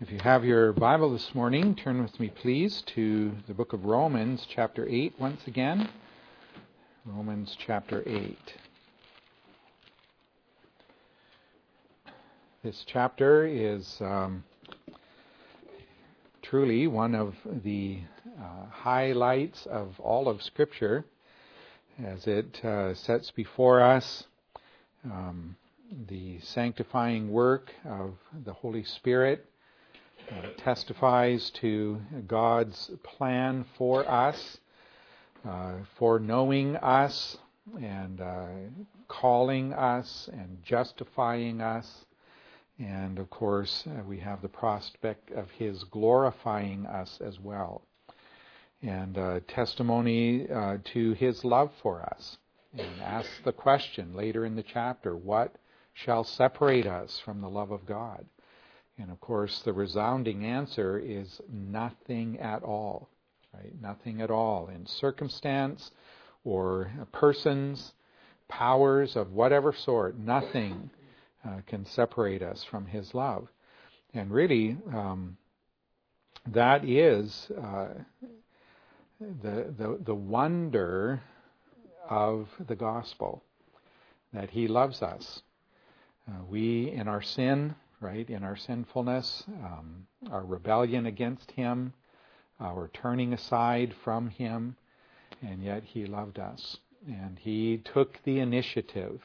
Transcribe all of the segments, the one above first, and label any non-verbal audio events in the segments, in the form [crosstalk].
If you have your Bible this morning, turn with me, please, to the book of Romans, chapter 8, once again. Romans, chapter 8. This chapter is um, truly one of the uh, highlights of all of Scripture as it uh, sets before us um, the sanctifying work of the Holy Spirit testifies to God's plan for us, uh, for knowing us and uh, calling us and justifying us. And of course, uh, we have the prospect of His glorifying us as well. And uh, testimony uh, to His love for us. And asks the question later in the chapter what shall separate us from the love of God? And of course, the resounding answer is nothing at all, right? Nothing at all in circumstance or persons, powers of whatever sort, nothing uh, can separate us from His love. And really, um, that is uh, the, the, the wonder of the gospel that He loves us. Uh, we, in our sin, right? In our sinfulness, um, our rebellion against Him, our turning aside from Him, and yet He loved us. And He took the initiative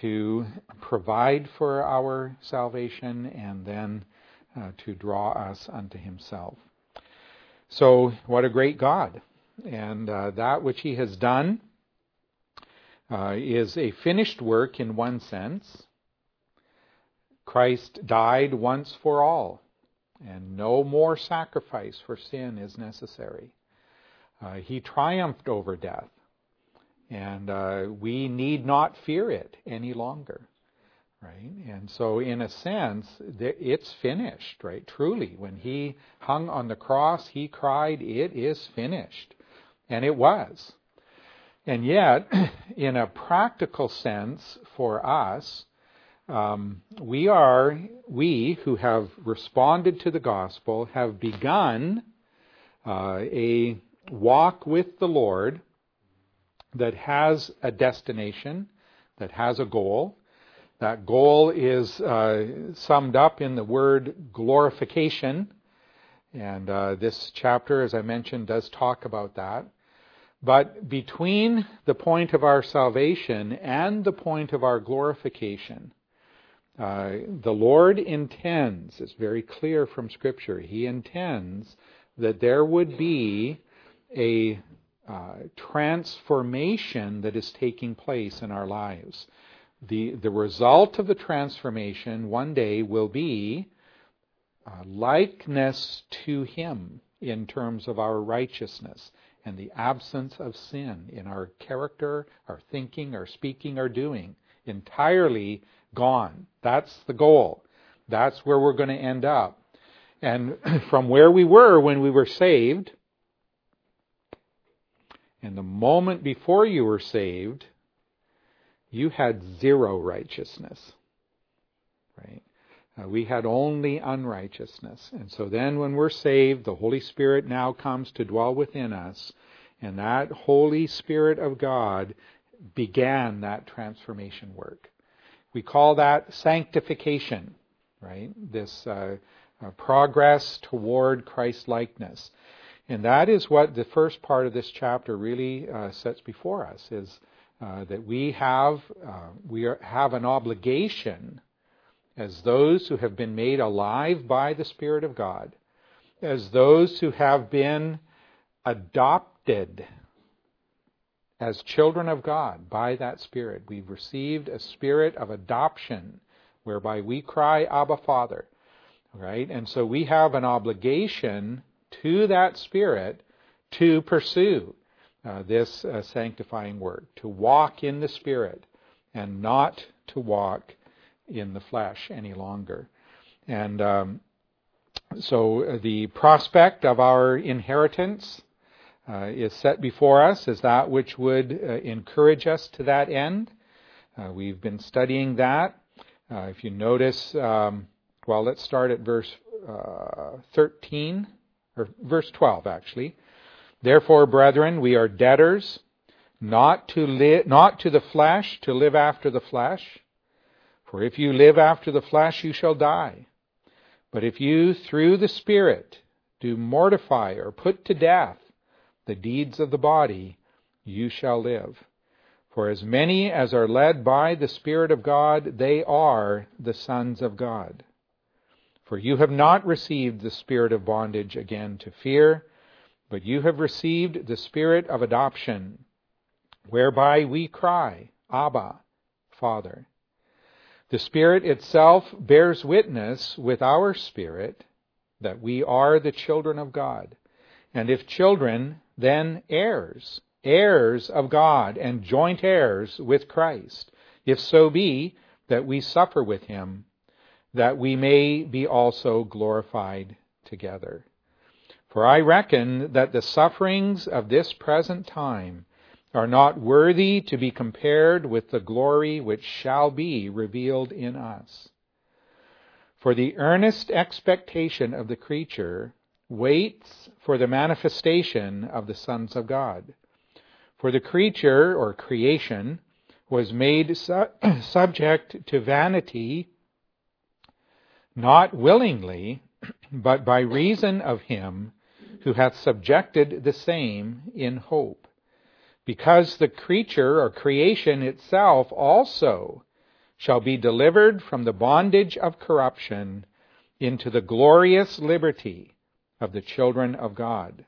to provide for our salvation and then uh, to draw us unto Himself. So, what a great God. And uh, that which He has done uh, is a finished work in one sense Christ died once for all, and no more sacrifice for sin is necessary. Uh, he triumphed over death, and uh, we need not fear it any longer. Right? And so, in a sense, it's finished, right? Truly. When he hung on the cross, he cried, It is finished. And it was. And yet, [clears throat] in a practical sense for us, um, we are, we who have responded to the gospel, have begun uh, a walk with the Lord that has a destination, that has a goal. That goal is uh, summed up in the word glorification. And uh, this chapter, as I mentioned, does talk about that. But between the point of our salvation and the point of our glorification, uh, the Lord intends, it's very clear from Scripture, He intends that there would be a uh, transformation that is taking place in our lives. The, the result of the transformation one day will be uh, likeness to Him in terms of our righteousness and the absence of sin in our character, our thinking, our speaking, our doing. Entirely gone. That's the goal. That's where we're going to end up. And [clears throat] from where we were when we were saved, and the moment before you were saved, you had zero righteousness. Right? Uh, we had only unrighteousness. And so then when we're saved, the Holy Spirit now comes to dwell within us. And that Holy Spirit of God began that transformation work. We call that sanctification, right? This uh, uh, progress toward Christ likeness. And that is what the first part of this chapter really uh, sets before us is uh, that we have uh, we are, have an obligation as those who have been made alive by the Spirit of God, as those who have been adopted as children of God by that Spirit. We've received a spirit of adoption whereby we cry, Abba, Father. Right? And so we have an obligation to that Spirit to pursue uh, this uh, sanctifying work, to walk in the Spirit and not to walk in the flesh any longer. And um, so uh, the prospect of our inheritance uh, is set before us as that which would uh, encourage us to that end. Uh, we've been studying that. Uh, if you notice, um, well, let's start at verse uh, 13, or verse 12 actually. Therefore, brethren, we are debtors, not to live, not to the flesh, to live after the flesh. For if you live after the flesh, you shall die. But if you, through the Spirit, do mortify or put to death the deeds of the body, you shall live. For as many as are led by the Spirit of God, they are the sons of God. For you have not received the spirit of bondage again to fear, but you have received the spirit of adoption, whereby we cry, Abba, Father. The Spirit itself bears witness with our spirit that we are the children of God. And if children, then heirs heirs of God and joint heirs with Christ, if so be that we suffer with him, that we may be also glorified together. For I reckon that the sufferings of this present time are not worthy to be compared with the glory which shall be revealed in us. For the earnest expectation of the creature waits for the manifestation of the sons of God. For the creature or creation was made su- [clears throat] subject to vanity, not willingly, [clears throat] but by reason of him who hath subjected the same in hope. Because the creature or creation itself also shall be delivered from the bondage of corruption into the glorious liberty of the children of God.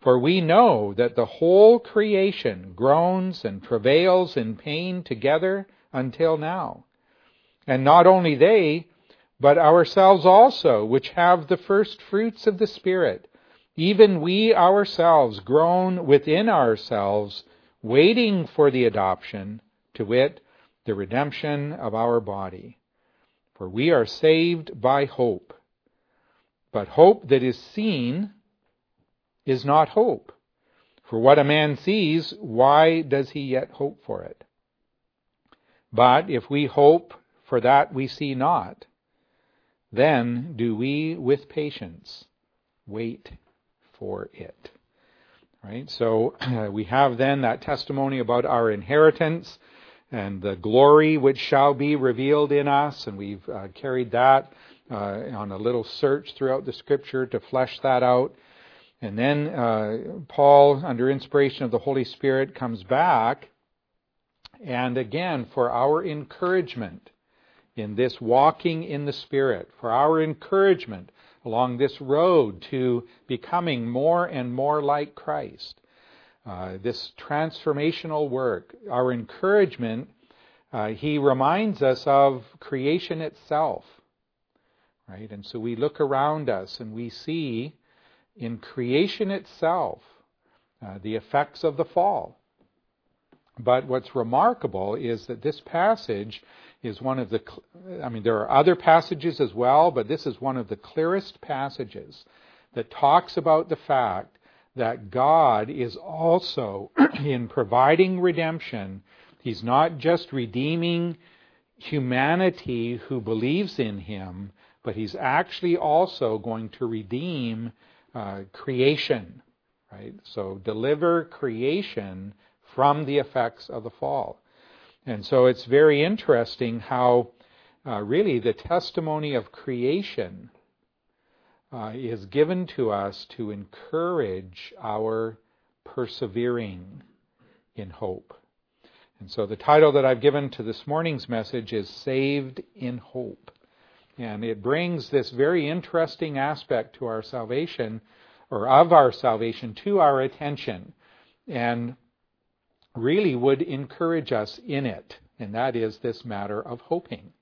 For we know that the whole creation groans and travails in pain together until now. And not only they, but ourselves also, which have the first fruits of the Spirit, even we ourselves groan within ourselves, waiting for the adoption, to wit, the redemption of our body. For we are saved by hope. But hope that is seen is not hope. For what a man sees, why does he yet hope for it? But if we hope for that we see not, then do we with patience wait for it. Right? So uh, [clears throat] we have then that testimony about our inheritance and the glory which shall be revealed in us, and we've uh, carried that uh, on a little search throughout the scripture to flesh that out. And then uh, Paul, under inspiration of the Holy Spirit, comes back, and again, for our encouragement in this walking in the Spirit, for our encouragement along this road to becoming more and more like Christ, uh, this transformational work, our encouragement, uh, he reminds us of creation itself. Right? And so we look around us and we see in creation itself uh, the effects of the fall. But what's remarkable is that this passage is one of the, I mean, there are other passages as well, but this is one of the clearest passages that talks about the fact that God is also, [clears throat] in providing redemption, He's not just redeeming humanity who believes in Him, but He's actually also going to redeem uh, creation, right? So deliver creation from the effects of the fall. And so it's very interesting how uh, really the testimony of creation uh, is given to us to encourage our persevering in hope. And so the title that I've given to this morning's message is Saved in Hope. And it brings this very interesting aspect to our salvation, or of our salvation, to our attention, and really would encourage us in it. And that is this matter of hoping.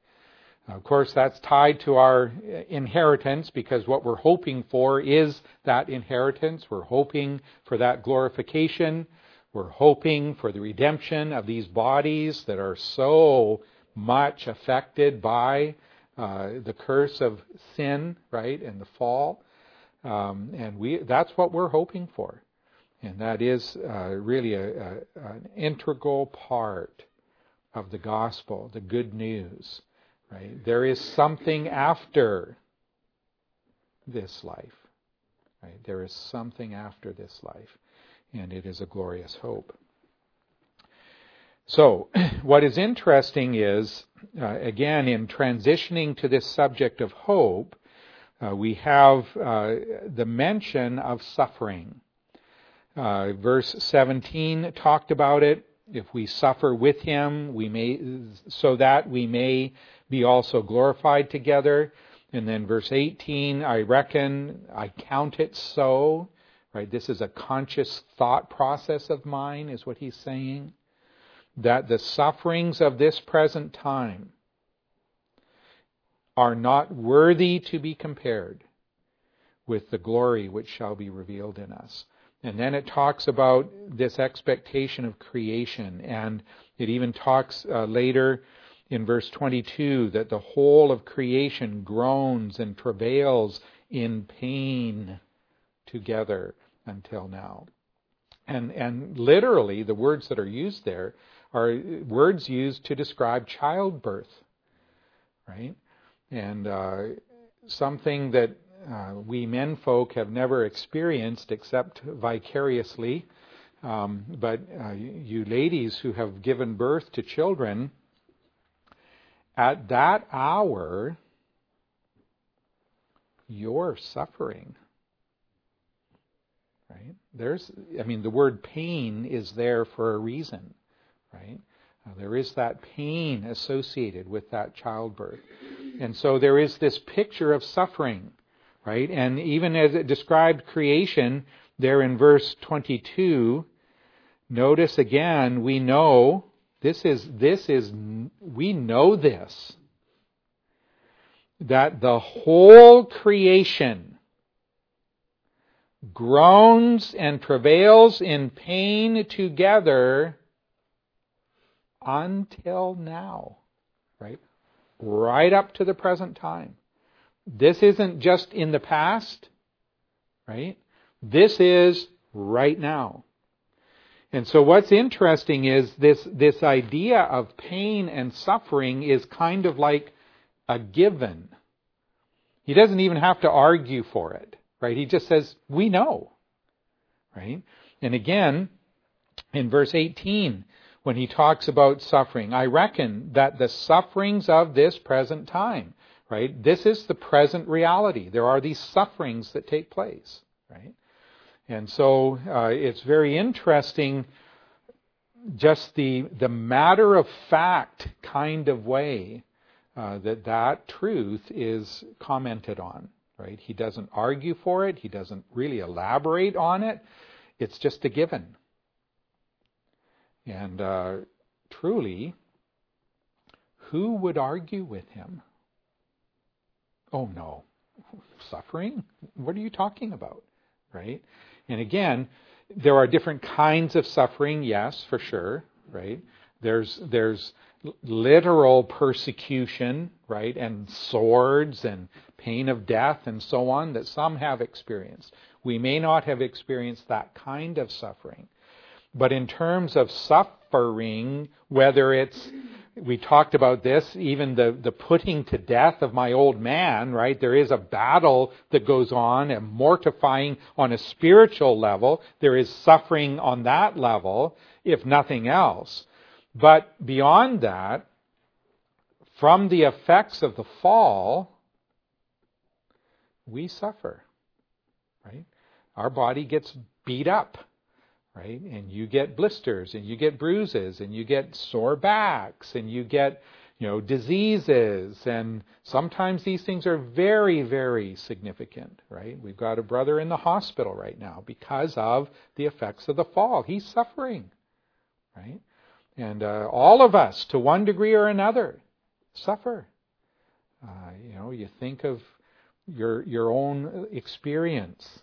Of course, that's tied to our inheritance because what we're hoping for is that inheritance. We're hoping for that glorification. We're hoping for the redemption of these bodies that are so much affected by uh, the curse of sin, right, and the fall. Um, and we that's what we're hoping for. And that is uh, really a, a, an integral part of the gospel, the good news. Right? There is something after this life. Right? There is something after this life, and it is a glorious hope. So, [clears throat] what is interesting is, uh, again, in transitioning to this subject of hope, uh, we have uh, the mention of suffering. Uh, verse 17 talked about it. If we suffer with him, we may, so that we may be also glorified together. And then verse 18, I reckon, I count it so. Right? This is a conscious thought process of mine, is what he's saying. That the sufferings of this present time are not worthy to be compared with the glory which shall be revealed in us. And then it talks about this expectation of creation, and it even talks uh, later in verse 22 that the whole of creation groans and travails in pain together until now. And, and literally, the words that are used there are words used to describe childbirth, right? and uh, something that uh, we men folk have never experienced except vicariously. Um, but uh, you ladies who have given birth to children, at that hour, you're suffering. Right? There's, I mean, the word pain is there for a reason, right? Uh, there is that pain associated with that childbirth. And so there is this picture of suffering, right? And even as it described creation there in verse 22, notice again, we know this is, this is, we know this, that the whole creation groans and travails in pain together until now, right? Right up to the present time. This isn't just in the past, right? This is right now. And so what's interesting is this, this idea of pain and suffering is kind of like a given. He doesn't even have to argue for it, right? He just says, we know, right? And again, in verse 18, when he talks about suffering. I reckon that the sufferings of this present time, right? This is the present reality. There are these sufferings that take place, right? And so uh, it's very interesting just the the matter of fact kind of way uh, that that truth is commented on right he doesn't argue for it he doesn't really elaborate on it it's just a given and uh, truly, who would argue with him? Oh no, suffering? What are you talking about? Right? And again, there are different kinds of suffering, yes, for sure, right? There's there's literal persecution, right, and swords and pain of death and so on that some have experienced. We may not have experienced that kind of suffering. But in terms of suffering, whether it's, we talked about this, even the, the putting to death of my old man, right? There is a battle that goes on and mortifying on a spiritual level. There is suffering on that level, if nothing else. But beyond that, from the effects of the fall, we suffer, right? Our body gets beat up right? And you get blisters and you get bruises and you get sore backs and you get, you know, diseases and sometimes these things are very, very significant, right? We've got a brother in the hospital right now because of the effects of the fall. He's suffering, right? And uh, all of us, to one degree or another, suffer. Uh, you know, you think of your your own experience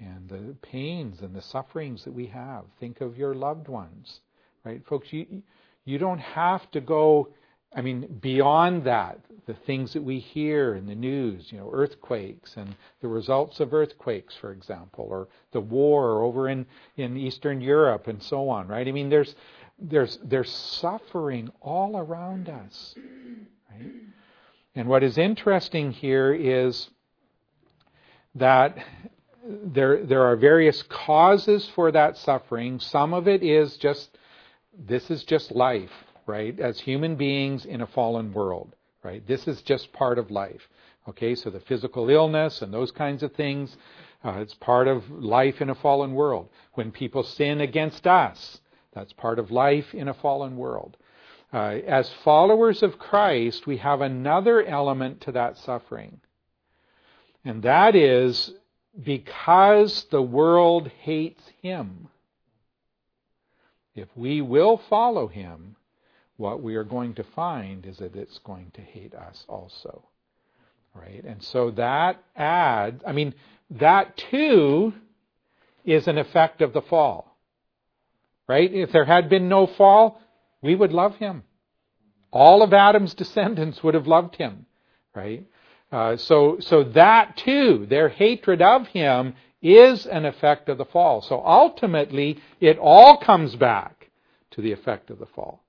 and the pains and the sufferings that we have. Think of your loved ones, right? Folks, you, you don't have to go, I mean, beyond that, the things that we hear in the news, you know, earthquakes and the results of earthquakes, for example, or the war over in, in Eastern Europe and so on, right? I mean, there's, there's, there's suffering all around us, right? And what is interesting here is that there, there are various causes for that suffering. Some of it is just, this is just life, right? As human beings in a fallen world, right? This is just part of life. Okay, so the physical illness and those kinds of things, uh, it's part of life in a fallen world. When people sin against us, that's part of life in a fallen world. Uh, as followers of Christ, we have another element to that suffering. And that is because the world hates him. If we will follow him, what we are going to find is that it's going to hate us also. Right? And so that adds, I mean, that too is an effect of the fall. Right? If there had been no fall, we would love him. All of Adam's descendants would have loved him. Right? Uh, so, so that too, their hatred of him is an effect of the fall. So ultimately, it all comes back to the effect of the fall.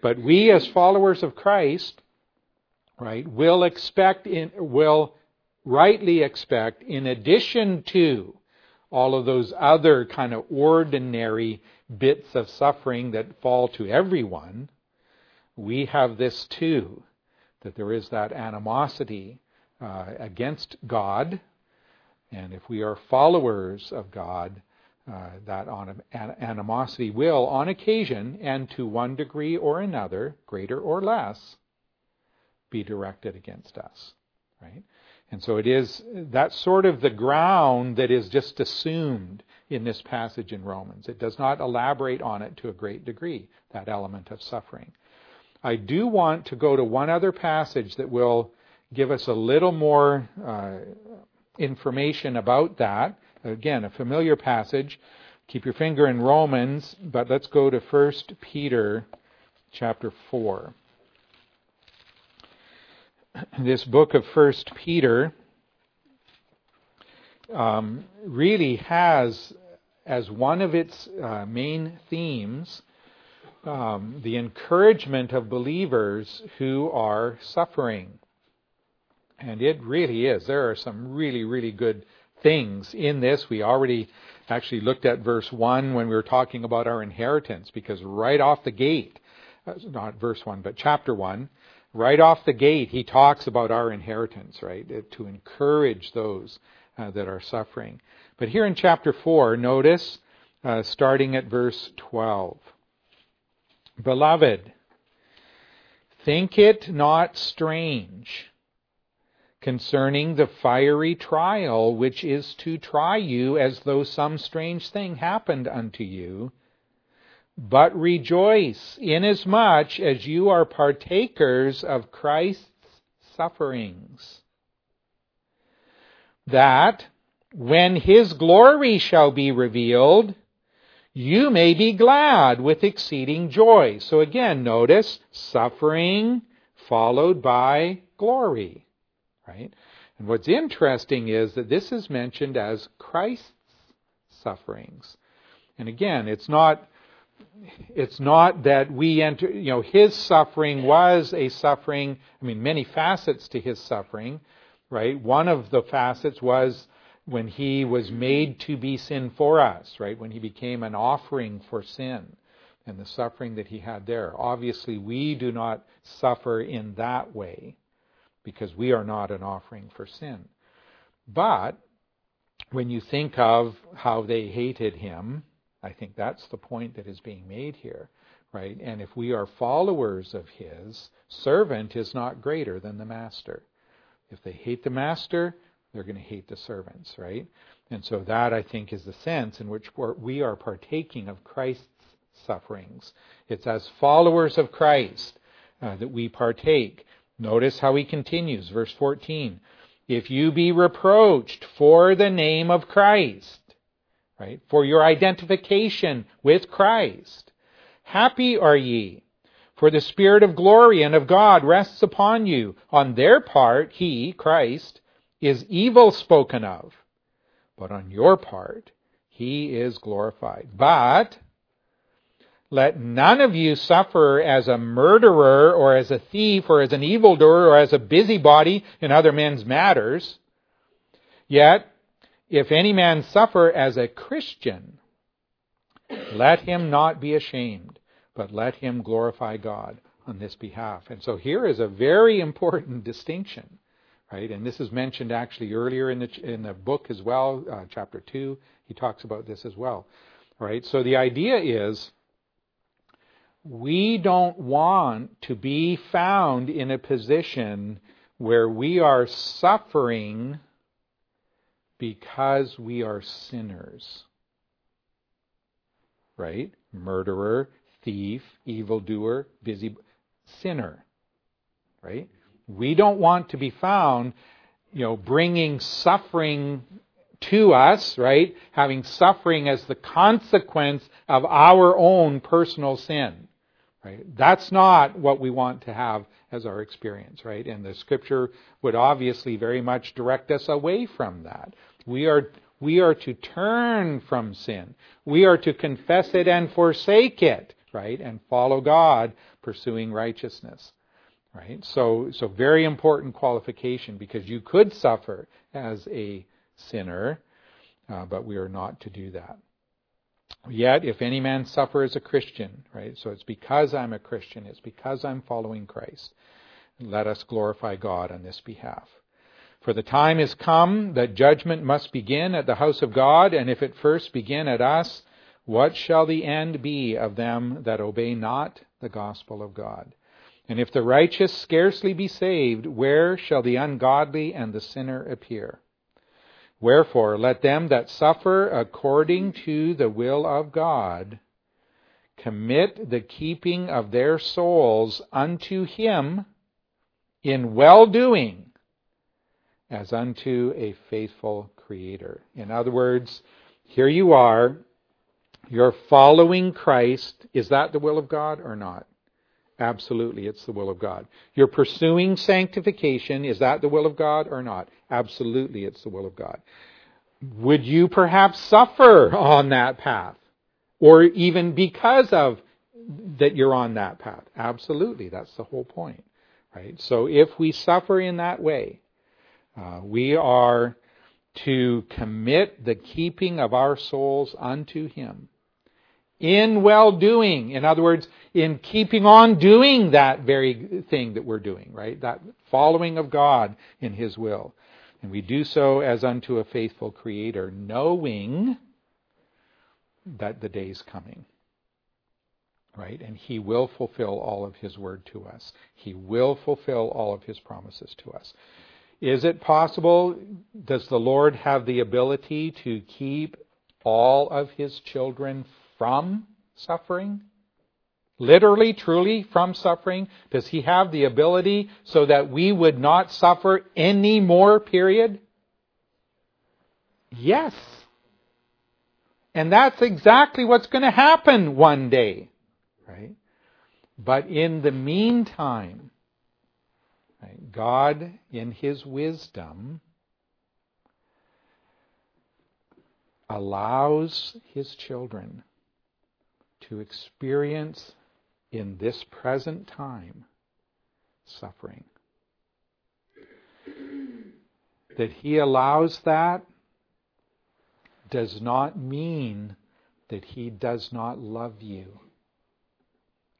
But we as followers of Christ, right, will expect in, will rightly expect in addition to all of those other kind of ordinary bits of suffering that fall to everyone, we have this too, that there is that animosity uh, against God. And if we are followers of God, uh, that animosity will, on occasion, and to one degree or another, greater or less, be directed against us. Right? And so it is that sort of the ground that is just assumed in this passage in Romans. It does not elaborate on it to a great degree, that element of suffering. I do want to go to one other passage that will give us a little more uh, information about that. Again, a familiar passage. Keep your finger in Romans, but let's go to 1 Peter chapter 4. [clears throat] This book of 1 Peter um, really has as one of its uh, main themes um, the encouragement of believers who are suffering. And it really is. There are some really, really good things in this. We already actually looked at verse 1 when we were talking about our inheritance, because right off the gate, uh, not verse 1, but chapter 1, right off the gate, he talks about our inheritance, right? Uh, to encourage those uh, that are suffering. But here in chapter 4, notice, uh, starting at verse 12. Beloved, think it not strange concerning the fiery trial which is to try you as though some strange thing happened unto you. But rejoice inasmuch as you are partakers of Christ's sufferings, that when his glory shall be revealed, you may be glad with exceeding joy. So again, notice suffering followed by glory right? And what's interesting is that this is mentioned as Christ's sufferings. And again, it's not it's not that we enter, you know, his suffering was a suffering, I mean, many facets to his suffering, right? One of the facets was when he was made to be sin for us, right? When he became an offering for sin and the suffering that he had there. Obviously, we do not suffer in that way because we are not an offering for sin. But when you think of how they hated him, I think that's the point that is being made here, right? And if we are followers of his, servant is not greater than the master. If they hate the master, they're going to hate the servants, right? And so that, I think, is the sense in which we are partaking of Christ's sufferings. It's as followers of Christ uh, that we partake. Notice how he continues, verse 14. If you be reproached for the name of Christ, right, for your identification with Christ, happy are ye, for the Spirit of glory and of God rests upon you. On their part, he, Christ, is evil spoken of, but on your part, he is glorified. But let none of you suffer as a murderer or as a thief or as an evildoer or as a busybody in other men's matters. Yet, if any man suffer as a Christian, let him not be ashamed, but let him glorify God on this behalf. And so here is a very important [laughs] distinction, right? And this is mentioned actually earlier in the in the book as well, uh, chapter two. He talks about this as well, right? So the idea is we don't want to be found in a position where we are suffering because we are sinners. Right? Murderer, thief, evildoer, busy sinner. Right? We don't want to be found, you know, bringing suffering to us, right? Having suffering as the consequence of our own personal sin. Right? That's not what we want to have as our experience, right? And the scripture would obviously very much direct us away from that. We are we are to turn from sin. We are to confess it and forsake it, right? And follow God, pursuing righteousness. Right? So so very important qualification because you could suffer as a sinner, uh, but we are not to do that. Yet, if any man suffer as a Christian, right? So it's because I'm a Christian, it's because I'm following Christ. Let us glorify God on this behalf. For the time is come that judgment must begin at the house of God, and if it first begin at us, what shall the end be of them that obey not the gospel of God? And if the righteous scarcely be saved, where shall the ungodly and the sinner appear? Wherefore, let them that suffer according to the will of God commit the keeping of their souls unto Him in well doing as unto a faithful Creator. In other words, here you are, you're following Christ. Is that the will of God or not? Absolutely, it's the will of God. You're pursuing sanctification. Is that the will of God or not? Absolutely, it's the will of God. Would you perhaps suffer on that path? Or even because of that you're on that path? Absolutely, that's the whole point. Right? So if we suffer in that way, uh, we are to commit the keeping of our souls unto Him in well doing. In other words, in keeping on doing that very thing that we're doing, right? That following of God in His will. And we do so as unto a faithful Creator, knowing that the day's coming. Right? And He will fulfill all of His word to us. He will fulfill all of His promises to us. Is it possible? Does the Lord have the ability to keep all of His children from suffering? Literally, truly, from suffering? Does he have the ability so that we would not suffer any more, period? Yes. And that's exactly what's going to happen one day. Right? But in the meantime, right, God, in His wisdom, allows His children to experience in this present time suffering. That He allows that does not mean that He does not love you.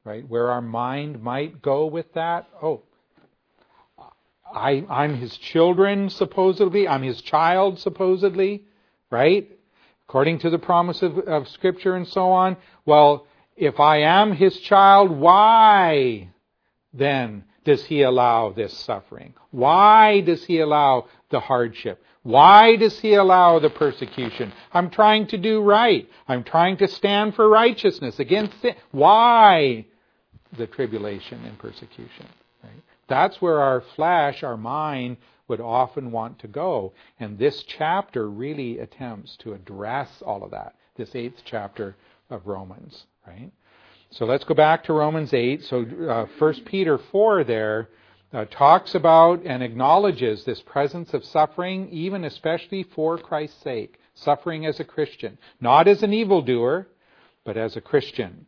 Right? Where our mind might go with that, oh, I, I'm His children, supposedly, I'm His child, supposedly, right? According to the promise of, of Scripture and so on. Well, if I am his child, why then does he allow this suffering? Why does he allow the hardship? Why does he allow the persecution? I'm trying to do right. I'm trying to stand for righteousness against sin. Why the tribulation and persecution? Right? That's where our flesh, our mind, would often want to go. And this chapter really attempts to address all of that, this eighth chapter of Romans, right? So let's go back to Romans 8. So uh, 1 Peter 4 there uh, talks about and acknowledges this presence of suffering, even especially for Christ's sake. Suffering as a Christian. Not as an evildoer, but as a Christian.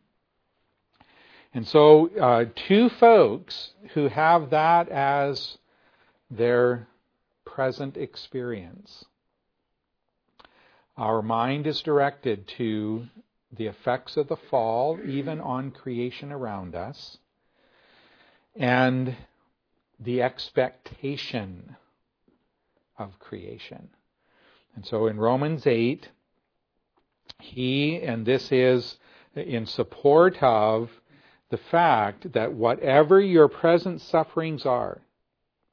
And so, uh, to folks who have that as their present experience our mind is directed to the effects of the fall, even on creation around us, and the expectation of creation. And so in Romans 8, he, and this is in support of the fact that whatever your present sufferings are,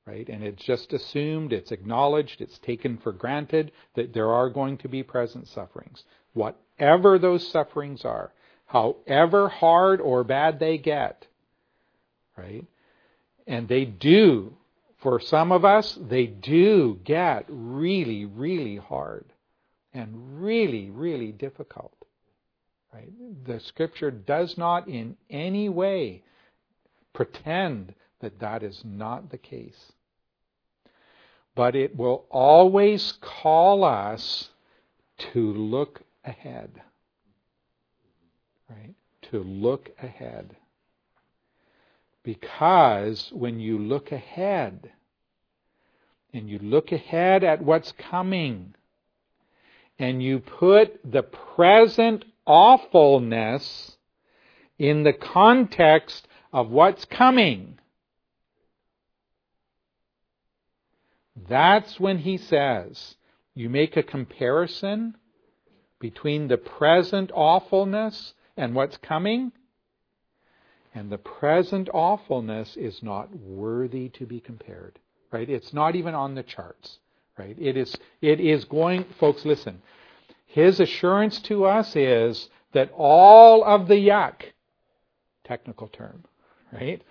right, and it's just assumed, it's acknowledged, it's taken for granted that there are going to be present sufferings. Whatever those sufferings are, however hard or bad they get, right, and they do, for some of us, they do get really, really hard and really, really difficult. Right? The scripture does not in any way pretend that that is not the case. But it will always call us to look ahead. Right? To look ahead. Because when you look ahead, and you look ahead at what's coming, and you put the present awfulness in the context of what's coming, that's when he says, you make a comparison between the present awfulness and what's coming, and the present awfulness is not worthy to be compared. Right? It's not even on the charts. Right? It is, it is going, folks, listen. His assurance to us is that all of the yuck, technical term, right?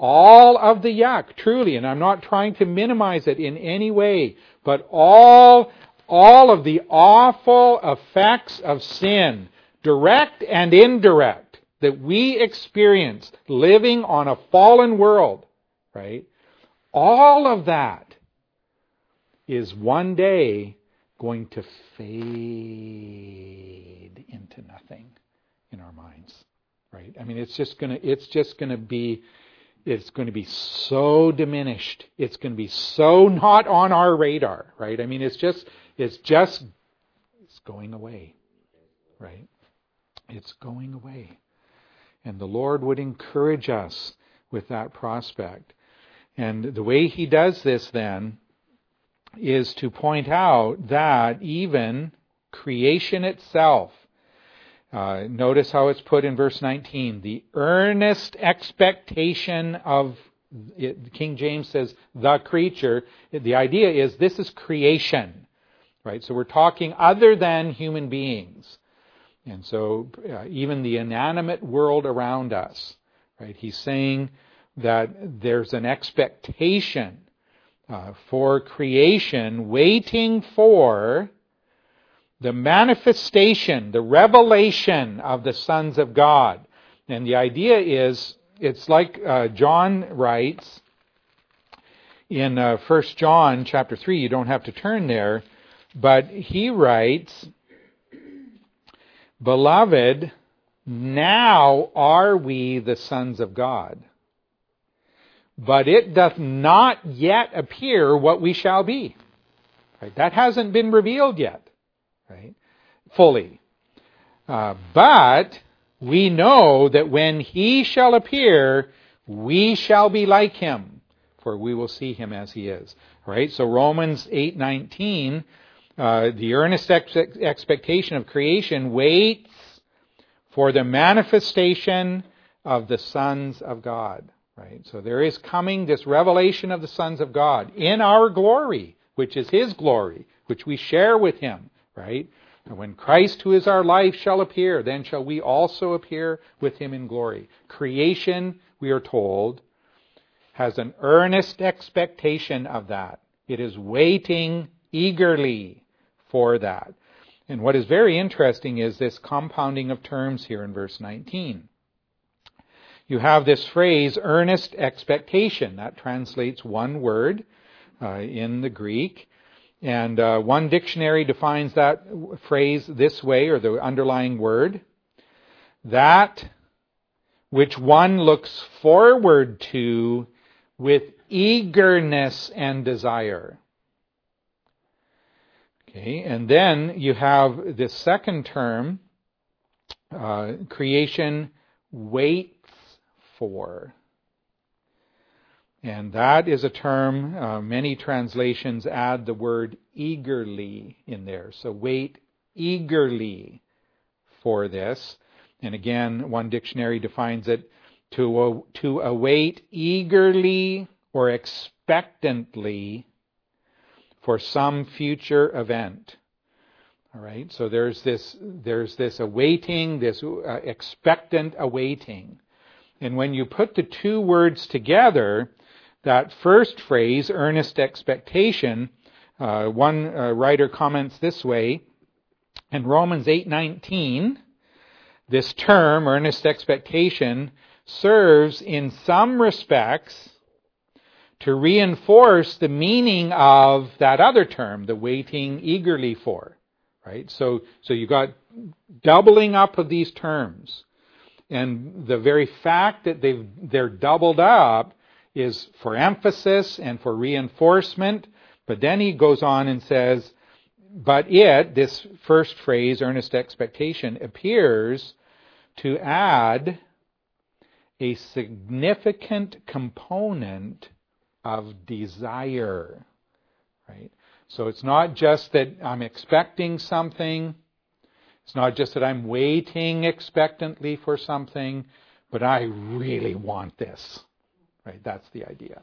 All of the yuck, truly, and I'm not trying to minimize it in any way, but all, all of the awful effects of sin, direct and indirect, that we experience living on a fallen world, right? All of that is one day going to fade into nothing in our minds right i mean it's just to it's just to be it's going to be so diminished. It's going to be so not on our radar right? I mean it's just it's just it's going away right? It's going away. And the lord would encourage us with that prospect. And the way he does this then is to point out that even creation itself, uh, notice how it's put in verse 19, the earnest expectation of, it, King James says, the creature. The idea is this is creation, right? So we're talking other than human beings. And so uh, even the inanimate world around us, right? He's saying that there's an expectation uh, for creation, waiting for the manifestation, the revelation of the sons of God. And the idea is, it's like uh, John writes in uh, 1 John chapter 3, you don't have to turn there, but he writes, Beloved, now are we the sons of God but it doth not yet appear what we shall be. Right? That hasn't been revealed yet, right? Fully. Uh, but we know that when he shall appear, we shall be like him, for we will see him as he is. Right? So Romans 8:19, uh, the earnest ex- expectation of creation waits for the manifestation of the sons of God. Right? So there is coming this revelation of the sons of God in our glory, which is His glory, which we share with Him. Right? When Christ, who is our life, shall appear, then shall we also appear with Him in glory. Creation, we are told, has an earnest expectation of that. It is waiting eagerly for that. And what is very interesting is this compounding of terms here in verse 19 you have this phrase, earnest expectation. That translates one word uh, in the Greek. And uh, one dictionary defines that phrase this way, or the underlying word that which one looks forward to with eagerness and desire. Okay, and then you have this second term, uh, creation waits for. And that is a term, uh, many translations add the word eagerly in there. So wait eagerly for this. And again, one dictionary defines it to, to await eagerly or expectantly for some future event. All right, so there's this, there's this awaiting, this uh, expectant awaiting. And when you put the two words together, that first phrase, earnest expectation, uh, one uh, writer comments this way, in Romans 8:19, this term, earnest expectation, serves in some respects to reinforce the meaning of that other term, the waiting eagerly for. Right? So, so you got doubling up of these terms. And the very fact that they've, they're doubled up is for emphasis and for reinforcement. But then he goes on and says, but it, this first phrase, earnest expectation, appears to add a significant component of desire. Right? So it's not just that I'm expecting something. It's not just that I'm waiting expectantly for something, but I really want this. Right? That's the idea.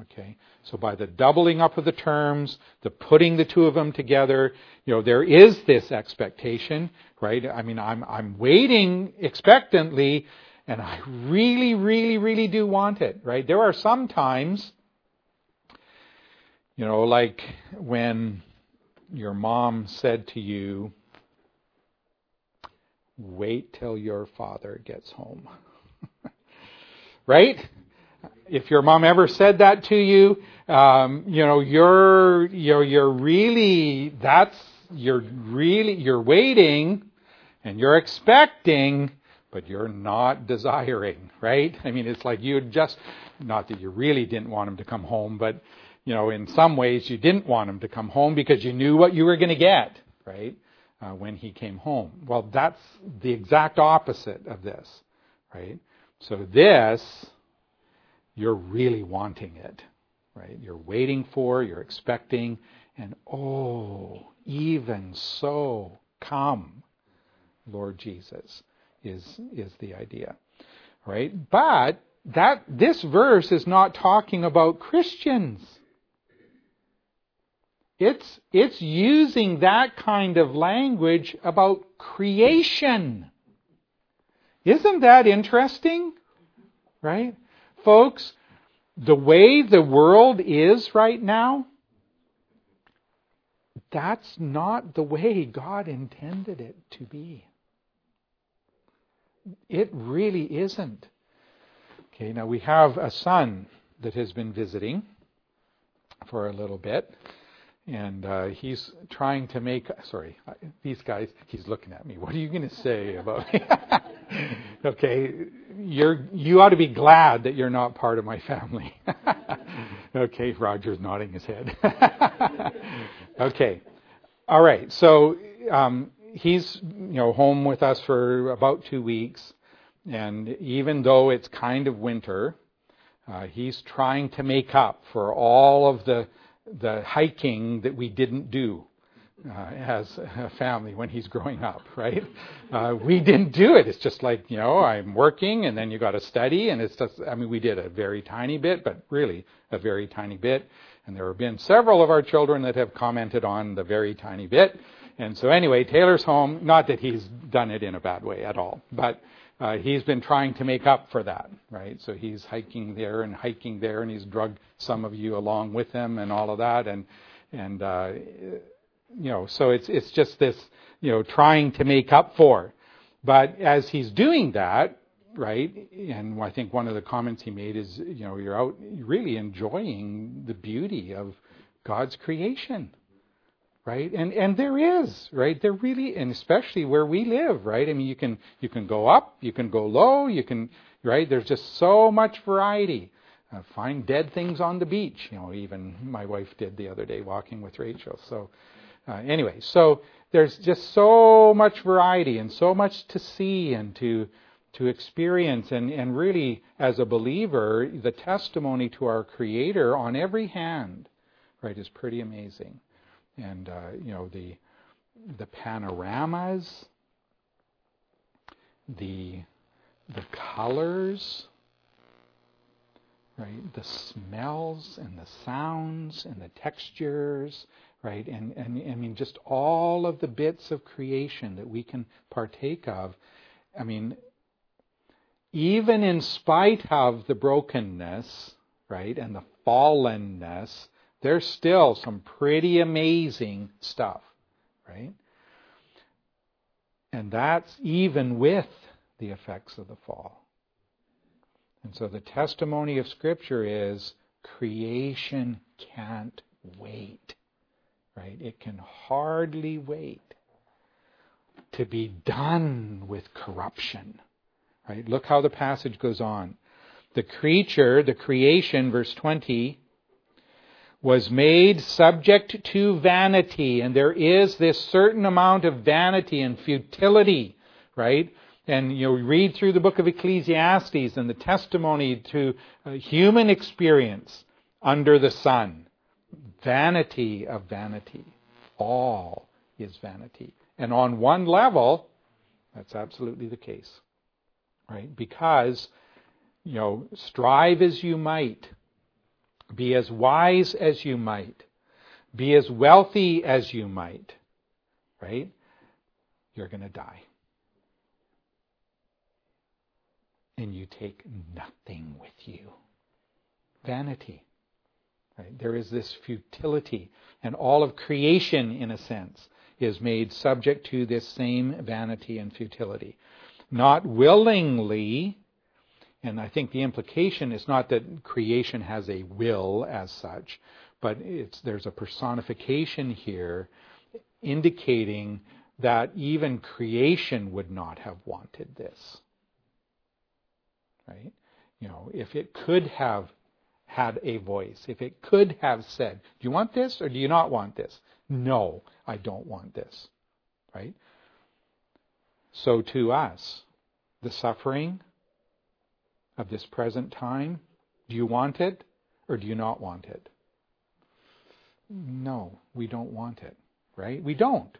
Okay? So by the doubling up of the terms, the putting the two of them together, you know, there is this expectation, right? I mean, I'm, I'm waiting expectantly, and I really, really, really do want it, right? There are some times, you know, like when your mom said to you, wait till your father gets home. [laughs] right? If your mom ever said that to you, um, you know, you're, you're, you're really, that's, you're really, you're waiting and you're expecting, but you're not desiring, right? I mean, it's like you just, not that you really didn't want him to come home, but, you know, in some ways you didn't want him to come home because you knew what you were going to get, right? Uh, when he came home. Well, that's the exact opposite of this, right? So this, you're really wanting it, right? You're waiting for, you're expecting, and oh, even so, come, Lord Jesus, is, is the idea, right? But that, this verse is not talking about Christians. It's, it's using that kind of language about creation. Isn't that interesting? Right? Folks, the way the world is right now, that's not the way God intended it to be. It really isn't. Okay, now we have a son that has been visiting for a little bit and uh, he's trying to make sorry these guys he's looking at me. What are you going to say about me? [laughs] Okay you're you ought to be glad that you're not part of my family. [laughs] Okay roger's nodding his head. [laughs] Okay all right so um, he's you know home with us for about two weeks. And even though it's kind of winter uh, he's trying to make up for all of the the hiking that we didn't do uh, as a family when he's growing up, right? Uh, we didn't do it. It's just like, you know, I'm working and then you got to study and it's just, I mean, we did a very tiny bit, but really a very tiny bit. And there have been several of our children that have commented on the very tiny bit. And so anyway, Taylor's home, not that he's done it in a bad way at all, but uh, he's been trying to make up for that, right? So he's hiking there and hiking there, and he's drugged some of you along with him and all of that, and and uh, you know, so it's it's just this, you know, trying to make up for. But as he's doing that, right, and I think one of the comments he made is, you know, you're out really enjoying the beauty of God's creation, right? And and there is, right? There really, and especially where we live, right? I mean, you can you can go up, you can go low, you can, right? There's just so much variety. Uh, find dead things on the beach, you know. Even my wife did the other day walking with Rachel. So, Uh, anyway, so there's just so much variety and so much to see and to to experience and, and really as a believer the testimony to our creator on every hand right is pretty amazing and uh, you know the the panoramas the the colors right the smells and the sounds and the textures right? And, and I mean, just all of the bits of creation that we can partake of. I mean, even in spite of the brokenness, right, and the fallenness, there's still some pretty amazing stuff, right? And that's even with the effects of the fall. And so the testimony of Scripture is creation can't wait right? It can hardly wait to be done with corruption, right? Look how the passage goes on. The creature, the creation, verse 20, was made subject to vanity, and there is this certain amount of vanity and futility, right? And you know, read through the book of Ecclesiastes and the testimony to uh, human experience under the sun vanity of vanity. All is vanity. And on one level, that's absolutely the case. Right? Because, you know, strive as you might, be as wise as you might, be as wealthy as you might, right? You're going to die. And you take nothing with you. Vanity. Right? There is this futility, and all of creation, in a sense, is made subject to this same vanity and futility. Not willingly, and I think the implication is not that creation has a will as such, but there's a personification here indicating that even creation would not have wanted this. Right? You know, if it could have had a voice, if it could have said, Do you want this or do you not want this? No, I don't want this. Right? So to us, the suffering of this present time, do you want it or do you not want it? No, we don't want it. Right? We don't.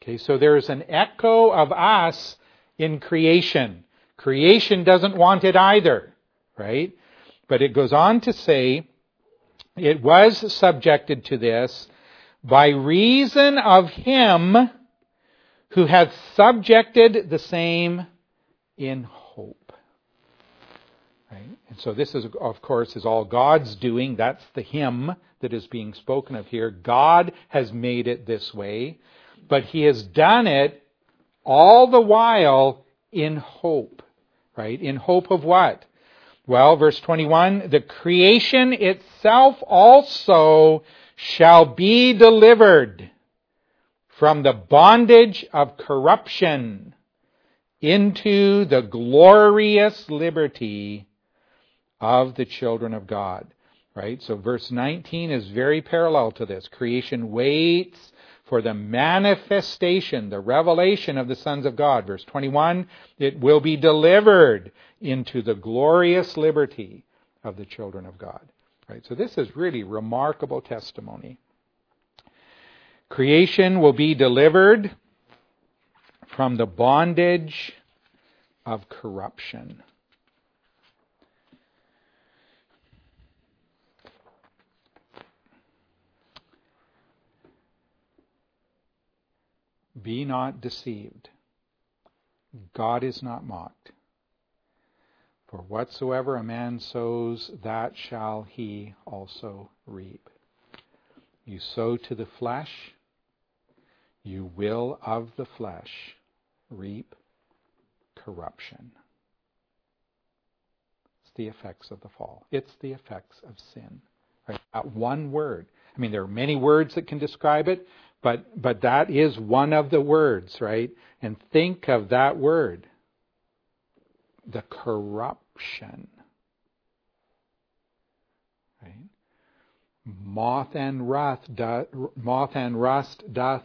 Okay, so there is an echo of us in creation. Creation doesn't want it either. Right? But it goes on to say, it was subjected to this by reason of him who hath subjected the same in so this is, of course, is all God's doing. That's the him that is being spoken of here. God has made it this way, but he has done it all the while in hope. Right? In hope of what? Well, verse 21, the creation itself also shall be delivered from the bondage of corruption into the glorious liberty of the children of God. Right? So verse 19 is very parallel to this. Creation waits for the manifestation, the revelation of the sons of God. Verse 21, it will be delivered into the glorious liberty of the children of God. Right? So this is really remarkable testimony. Creation will be delivered from the bondage of corruption. Be not deceived. God is not mocked. For whatsoever a man sows, that shall he also reap. You sow to the flesh, you will of the flesh reap corruption. It's the effects of the fall. It's the effects of sin. Right? That one word. I mean, there are many words that can describe it, but, but that is one of the words, right? And think of that word the corruption. Right? moth and rust doth, moth and rust doth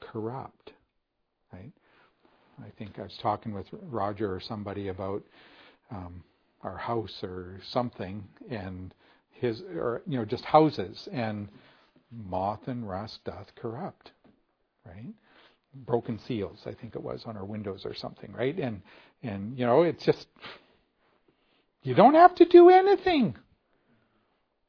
corrupt. Right? I think I was talking with Roger or somebody about um, our house or something, and his or you know just houses and moth and rust doth corrupt. Right? Broken seals, I think it was on our windows or something, right? And and you know it's just you don't have to do anything.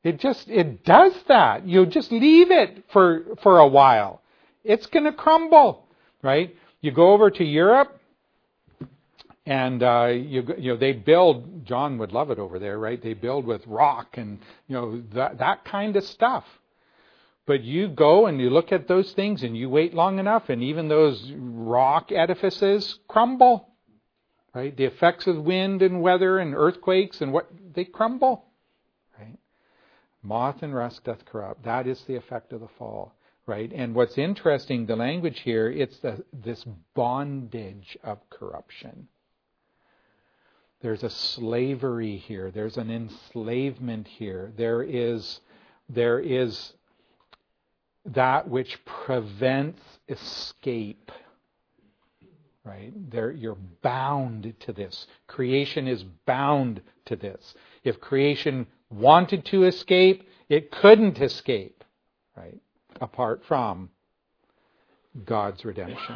It just it does that. You just leave it for for a while. It's going to crumble, right? You go over to Europe, and uh, you you know they build. John would love it over there, right? They build with rock and you know that that kind of stuff. But you go and you look at those things and you wait long enough, and even those rock edifices crumble. Right? The effects of wind and weather and earthquakes and what they crumble. Right? Moth and rust doth corrupt. That is the effect of the fall. Right? And what's interesting, the language here, it's the, this bondage of corruption. There's a slavery here. There's an enslavement here. There is, there is that which prevents escape. Right? There, you're bound to this. Creation is bound to this. If creation wanted to escape, it couldn't escape. Right? Apart from God's redemption.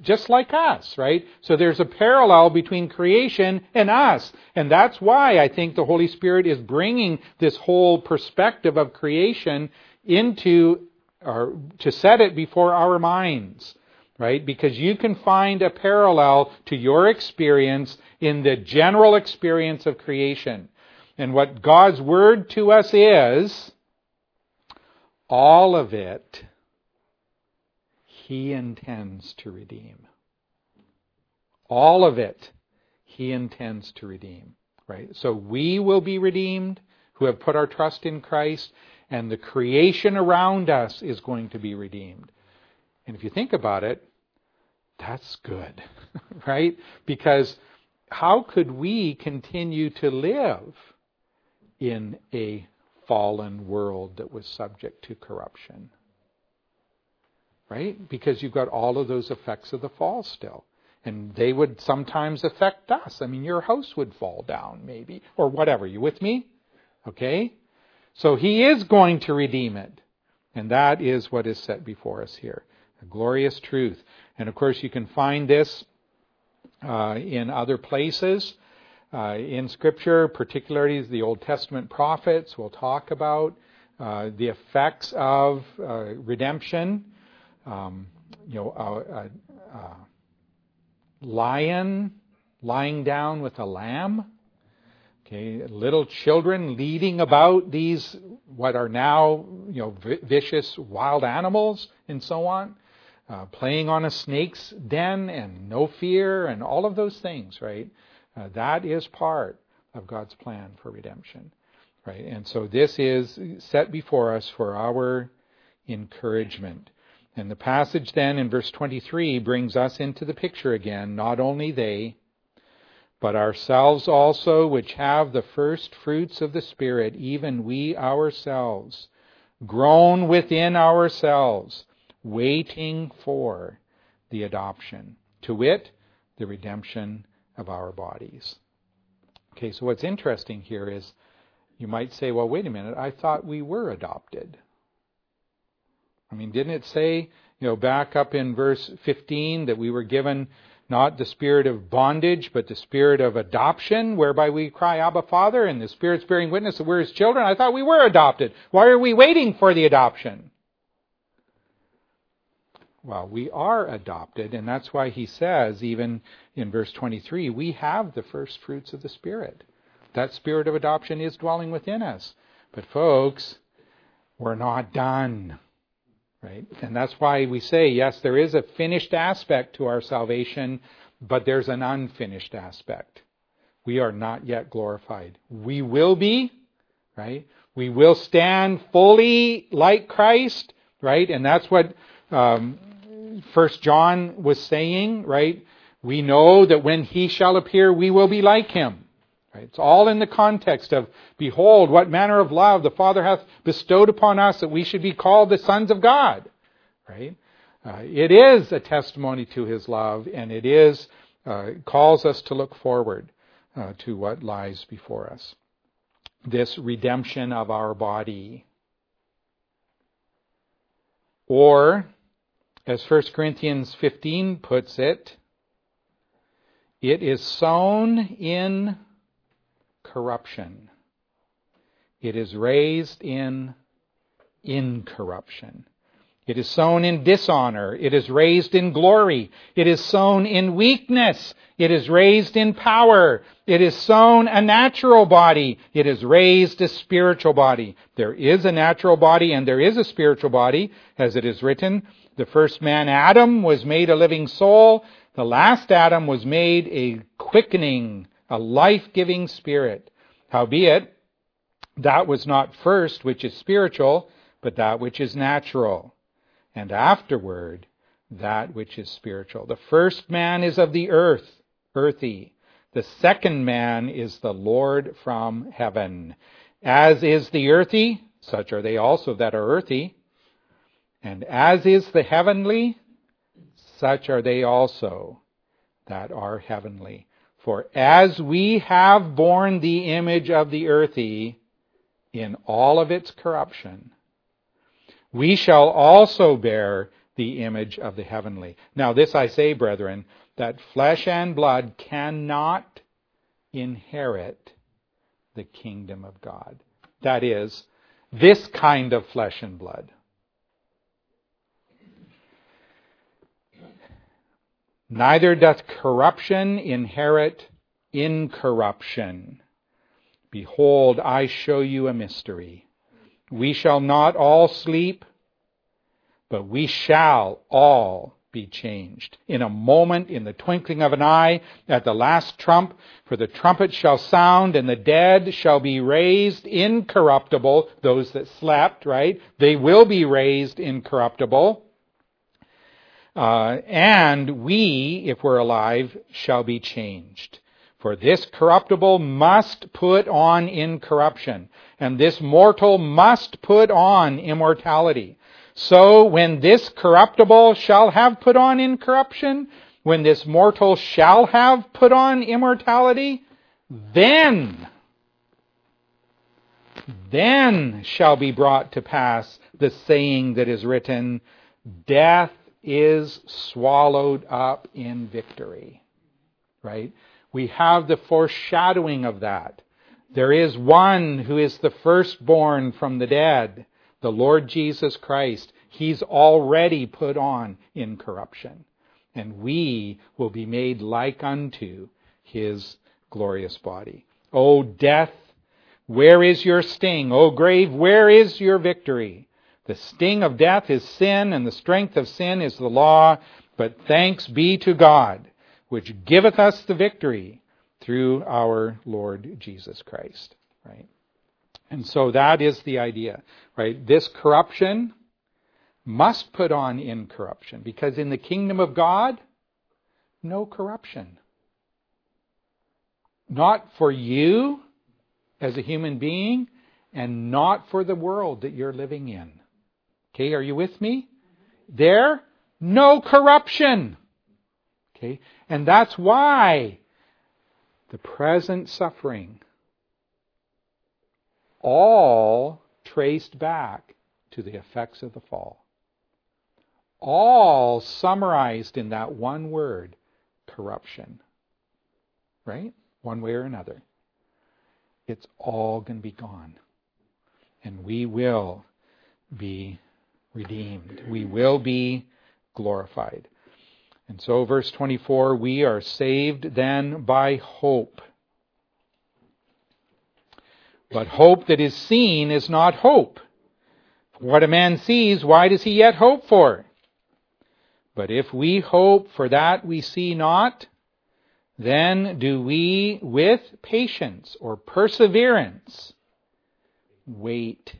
Just like us, right? So there's a parallel between creation and us. And that's why I think the Holy Spirit is bringing this whole perspective of creation into, or to set it before our minds, right? Because you can find a parallel to your experience in the general experience of creation. And what God's word to us is, all of it, He intends to redeem. All of it, He intends to redeem. Right? So we will be redeemed who have put our trust in Christ, and the creation around us is going to be redeemed. And if you think about it, that's good, [laughs] right? Because how could we continue to live in a fallen world that was subject to corruption? Right? Because you've got all of those effects of the fall still. And they would sometimes affect us. I mean, your house would fall down, maybe, or whatever. You with me? Okay? So he is going to redeem it. And that is what is set before us here. A glorious truth. And of course, you can find this uh, in other places uh, in Scripture, particularly the Old Testament prophets will talk about uh, the effects of uh, redemption. Um, you know, a, a, a lion lying down with a lamb Okay, little children leading about these what are now you know vicious wild animals and so on, uh, playing on a snake's den and no fear and all of those things, right? Uh, that is part of God's plan for redemption, right? And so this is set before us for our encouragement. And the passage then in verse 23 brings us into the picture again. Not only they, but ourselves also, which have the first fruits of the Spirit, even we ourselves, groan within ourselves, waiting for the adoption, to wit, the redemption of our bodies. Okay, so what's interesting here is you might say, well, wait a minute, I thought we were adopted. I mean, didn't it say, you know, back up in verse 15 that we were given not the spirit of bondage, but the spirit of adoption, whereby we cry, Abba, Father, and the Spirit's bearing witness that we're His children. I thought we were adopted. Why are we waiting for the adoption? Well, we are adopted, and that's why He says, even in verse 23, we have the first fruits of the Spirit. That spirit of adoption is dwelling within us. But, folks, we're not done. Right? And that's why we say, yes, there is a finished aspect to our salvation, but there's an unfinished aspect. We are not yet glorified. We will be, right? We will stand fully like Christ, right? And that's what um, First John was saying, right? We know that when he shall appear, we will be like him, Right? It's all in the context of, behold, what manner of love the Father hath bestowed upon us that we should be called the sons of God. Right? Uh, it is a testimony to His love, and it is uh, calls us to look forward uh, to what lies before us. This redemption of our body. Or, as 1 Corinthians 15 puts it, it is sown in corruption. It is raised in incorruption. It is sown in dishonor. It is raised in glory. It is sown in weakness. It is raised in power. It is sown a natural body. It is raised a spiritual body. There is a natural body and there is a spiritual body, as it is written. The first man, Adam, was made a living soul. The last Adam was made a quickening, a life-giving spirit. Howbeit, that was not first which is spiritual, but that which is natural and afterward that which is spiritual. The first man is of the earth, earthy. The second man is the Lord from heaven. As is the earthy, such are they also that are earthy. And as is the heavenly, such are they also that are heavenly. For as we have borne the image of the earthy in all of its corruption, we shall also bear the image of the heavenly. Now, this I say, brethren, that flesh and blood cannot inherit the kingdom of God. That is, this kind of flesh and blood. Neither doth corruption inherit incorruption. Behold, I show you a mystery. We shall not all sleep, but we shall all be changed. In a moment, in the twinkling of an eye, at the last trump, for the trumpet shall sound, and the dead shall be raised incorruptible. Those that slept, right? They will be raised incorruptible. Uh, and we, if we're alive, shall be changed. For this corruptible must put on incorruption, and this mortal must put on immortality. So when this corruptible shall have put on incorruption, when this mortal shall have put on immortality, then, then shall be brought to pass the saying that is written, death is swallowed up in victory. Right? we have the foreshadowing of that. There is one who is the firstborn from the dead, the Lord Jesus Christ. He's already put on incorruption. And we will be made like unto his glorious body. O death, where is your sting? O grave, where is your victory? The sting of death is sin, and the strength of sin is the law. But thanks be to God which giveth us the victory through our Lord Jesus Christ. Right? And so that is the idea, right? This corruption must put on incorruption because in the kingdom of God, no corruption. Not for you as a human being and not for the world that you're living in. Okay, are you with me? There, no corruption. Okay? And that's why the present suffering all traced back to the effects of the fall. All summarized in that one word, corruption. Right? One way or another. It's all going to be gone. And we will be redeemed. We will be glorified. And so, verse 24, we are saved then by hope. But hope that is seen is not hope. What a man sees, why does he yet hope for? But if we hope for that we see not, then do we with patience or perseverance wait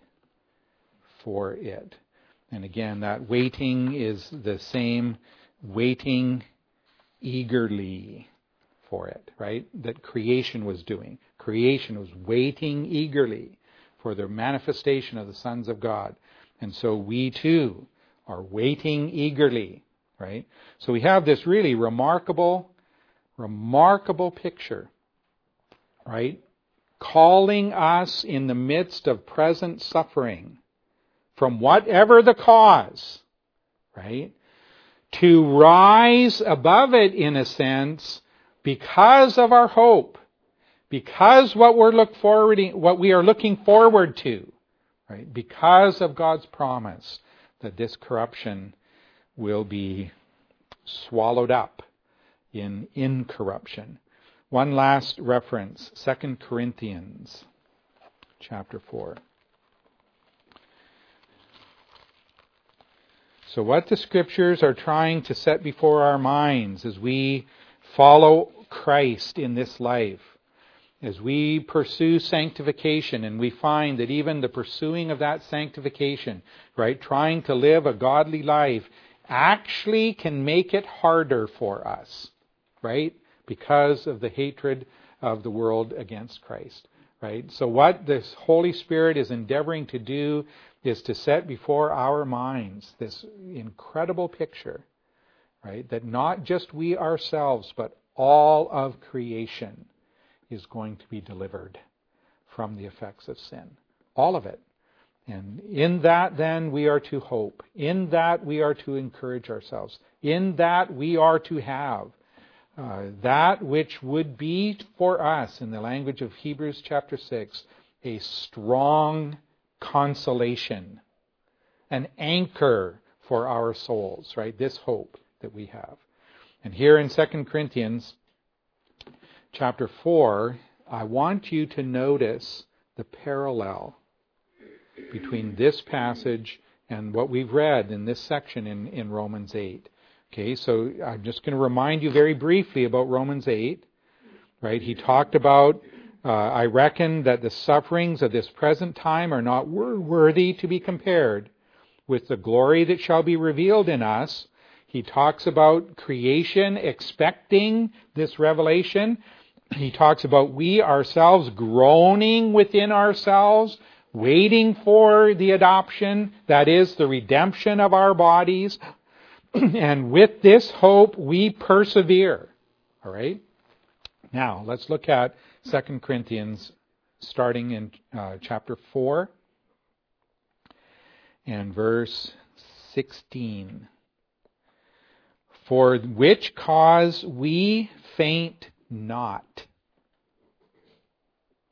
for it. And again, that waiting is the same waiting eagerly for it, right? That creation was doing. Creation was waiting eagerly for the manifestation of the sons of God. And so we too are waiting eagerly, right? So we have this really remarkable, remarkable picture, right? Calling us in the midst of present suffering from whatever the cause, right? To rise above it in a sense because of our hope, because what we're look forward, what we are looking forward to, right? Because of God's promise that this corruption will be swallowed up in incorruption. One last reference, 2 Corinthians chapter 4. So, what the scriptures are trying to set before our minds as we follow Christ in this life, as we pursue sanctification and we find that even the pursuing of that sanctification, right, trying to live a godly life, actually can make it harder for us, right, because of the hatred of the world against Christ, right? So, what the Holy Spirit is endeavoring to do is to set before our minds this incredible picture, right? That not just we ourselves, but all of creation is going to be delivered from the effects of sin. All of it. And in that, then, we are to hope. In that, we are to encourage ourselves. In that, we are to have uh, that which would be for us, in the language of Hebrews chapter 6, a strong consolation, an anchor for our souls, right? This hope that we have. And here in 2 Corinthians chapter 4, I want you to notice the parallel between this passage and what we've read in this section in, in Romans 8. Okay, so I'm just going to remind you very briefly about Romans 8. Right? He talked about uh, I reckon that the sufferings of this present time are not worthy to be compared with the glory that shall be revealed in us. He talks about creation expecting this revelation. He talks about we ourselves groaning within ourselves, waiting for the adoption, that is, the redemption of our bodies. [clears throat] and with this hope, we persevere. All right? Now, let's look at 2 Corinthians, starting in uh, chapter 4 and verse 16. For which cause we faint not.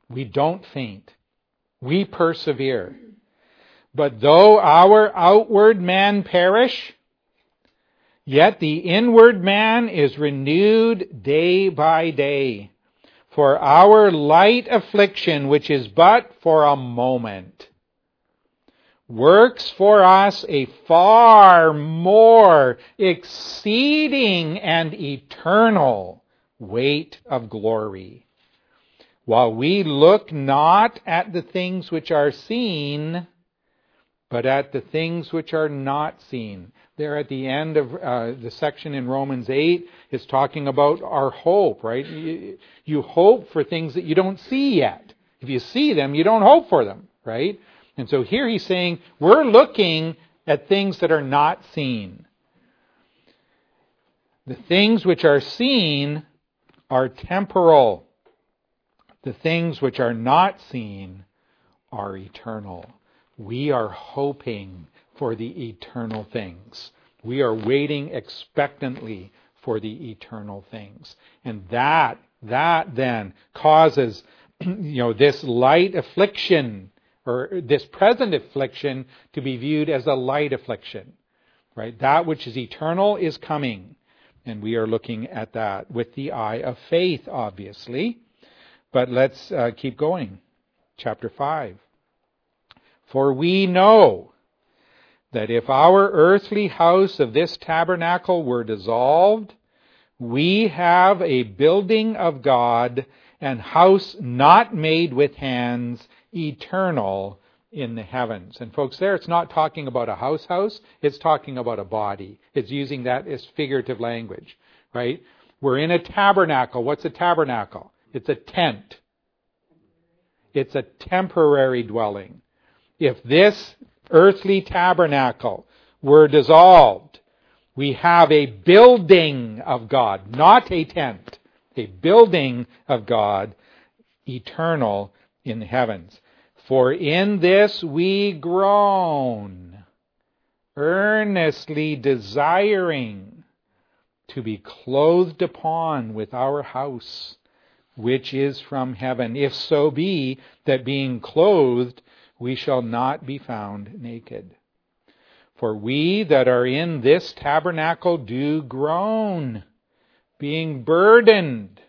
We don't faint. We persevere. But though our outward man perish, yet the inward man is renewed day by day. For our light affliction, which is but for a moment, works for us a far more exceeding and eternal weight of glory. While we look not at the things which are seen, but at the things which are not seen there at the end of uh, the section in Romans 8 is talking about our hope, right? You, you, hope for things that you don't see yet. If you see them, you don't hope for them, right? And so here he's saying we're looking at things that are not seen. The things which are seen are temporal. The things which are not seen are eternal. We are hoping for the eternal things. We are waiting expectantly for the eternal things. And that, that then causes, [clears throat] you know, this light affliction, or this present affliction to be viewed as a light affliction. Right? That which is eternal is coming. And we are looking at that with the eye of faith, obviously. But let's uh, keep going. Chapter 5. For we know that if our earthly house of this tabernacle were dissolved, we have a building of God and house not made with hands, eternal in the heavens. And folks, there it's not talking about a house house, it's talking about a body. It's using that as figurative language, right? We're in a tabernacle. What's a tabernacle? It's a tent. It's a temporary dwelling. If this earthly tabernacle. Were dissolved, we have a building of God, not a tent, a building of God, eternal in the heavens. For in this we groan, earnestly desiring to be clothed upon with our house, which is from heaven, if so be that being clothed we shall not be found naked. For we that are in this tabernacle do groan, being burdened,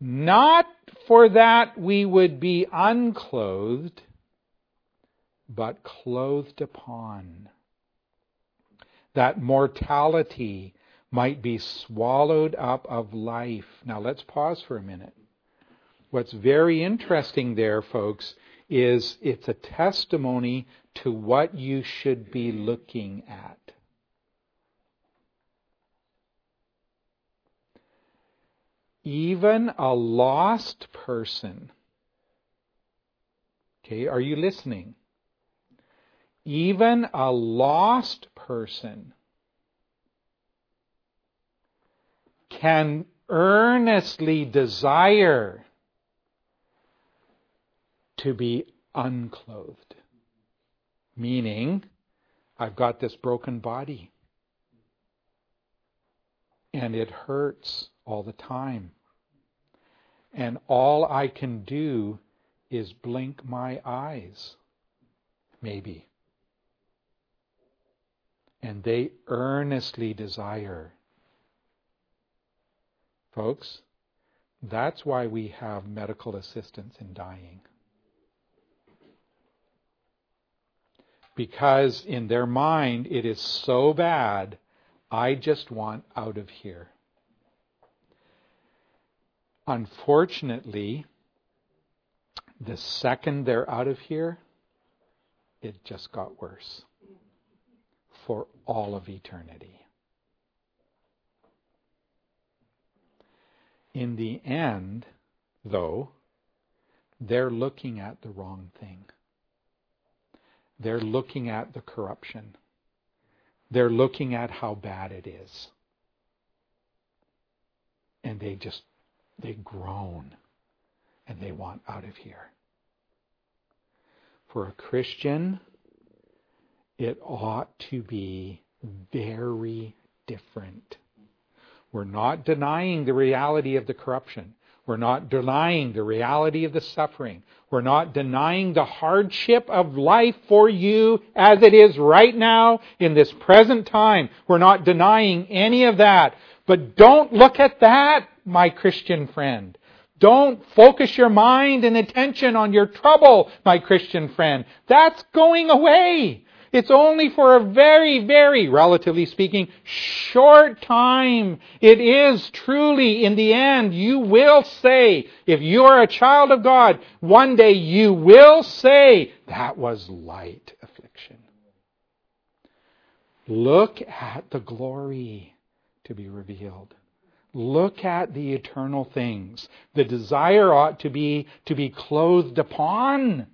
not for that we would be unclothed, but clothed upon. That mortality might be swallowed up of life. Now let's pause for a minute. What's very interesting there, folks, is it's a testimony to what you should be looking at. Even a lost person, okay, are you listening? Even a lost person can earnestly desire to be unclothed. Meaning, I've got this broken body. And it hurts all the time. And all I can do is blink my eyes. Maybe. And they earnestly desire. Folks, that's why we have medical assistance in dying. Because in their mind it is so bad, I just want out of here. Unfortunately, the second they're out of here, it just got worse for all of eternity. In the end, though, they're looking at the wrong thing. They're looking at the corruption. They're looking at how bad it is. And they just, they groan and they want out of here. For a Christian, it ought to be very different. We're not denying the reality of the corruption. We're not denying the reality of the suffering. We're not denying the hardship of life for you as it is right now in this present time. We're not denying any of that. But don't look at that, my Christian friend. Don't focus your mind and attention on your trouble, my Christian friend. That's going away. It's only for a very, very, relatively speaking, short time. It is truly, in the end, you will say, if you are a child of God, one day you will say, that was light affliction. Look at the glory to be revealed. Look at the eternal things. The desire ought to be to be clothed upon.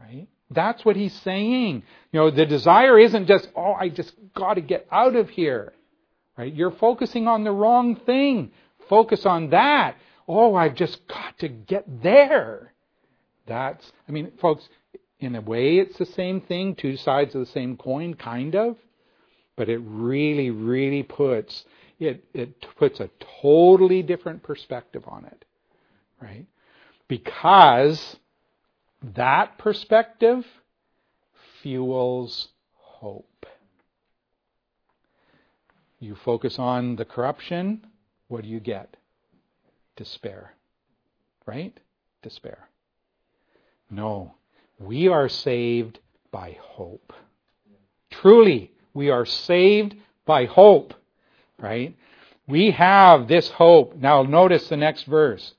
Right? That's what he's saying. You know, the desire isn't just, oh, I just got to get out of here. Right? You're focusing on the wrong thing. Focus on that. Oh, I've just got to get there. That's, I mean, folks, in a way it's the same thing, two sides of the same coin, kind of. But it really, really puts, it, it puts a totally different perspective on it. Right? Because that perspective fuels hope. You focus on the corruption, what do you get? Despair. Right? Despair. No. We are saved by hope. Truly, we are saved by hope. Right? We have this hope. Now notice the next verse.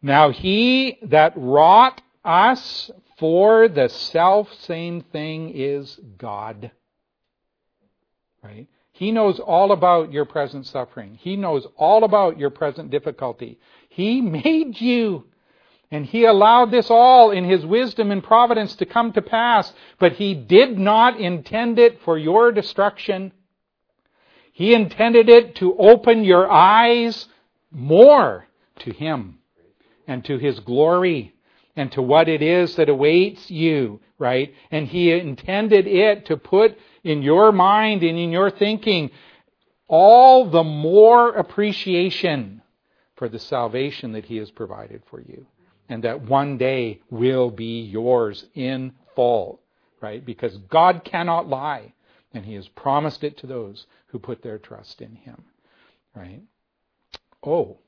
Now he that wrought us for the self same thing is God. Right? He knows all about your present suffering. He knows all about your present difficulty. He [laughs] made you. And He allowed this all in His wisdom and providence to come to pass, but He did not intend it for your destruction. He intended it to open your eyes more to Him and to His glory and to what it is that awaits you, right? And He intended it to put in your mind and in your thinking all the more appreciation for the salvation that He has provided for you. And that one day will be yours in full, right? Because God cannot lie. And He has promised it to those who put their trust in Him, right? Oh,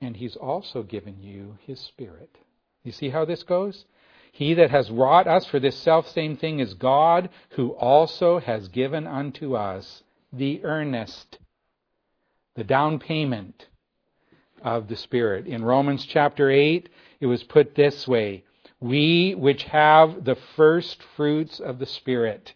and He's also given you His Spirit. You see how this goes? He that has wrought us for this self same thing is God, who also has given unto us the earnest, the down payment of the Spirit. In Romans chapter 8, it was put this way We which have the first fruits of the Spirit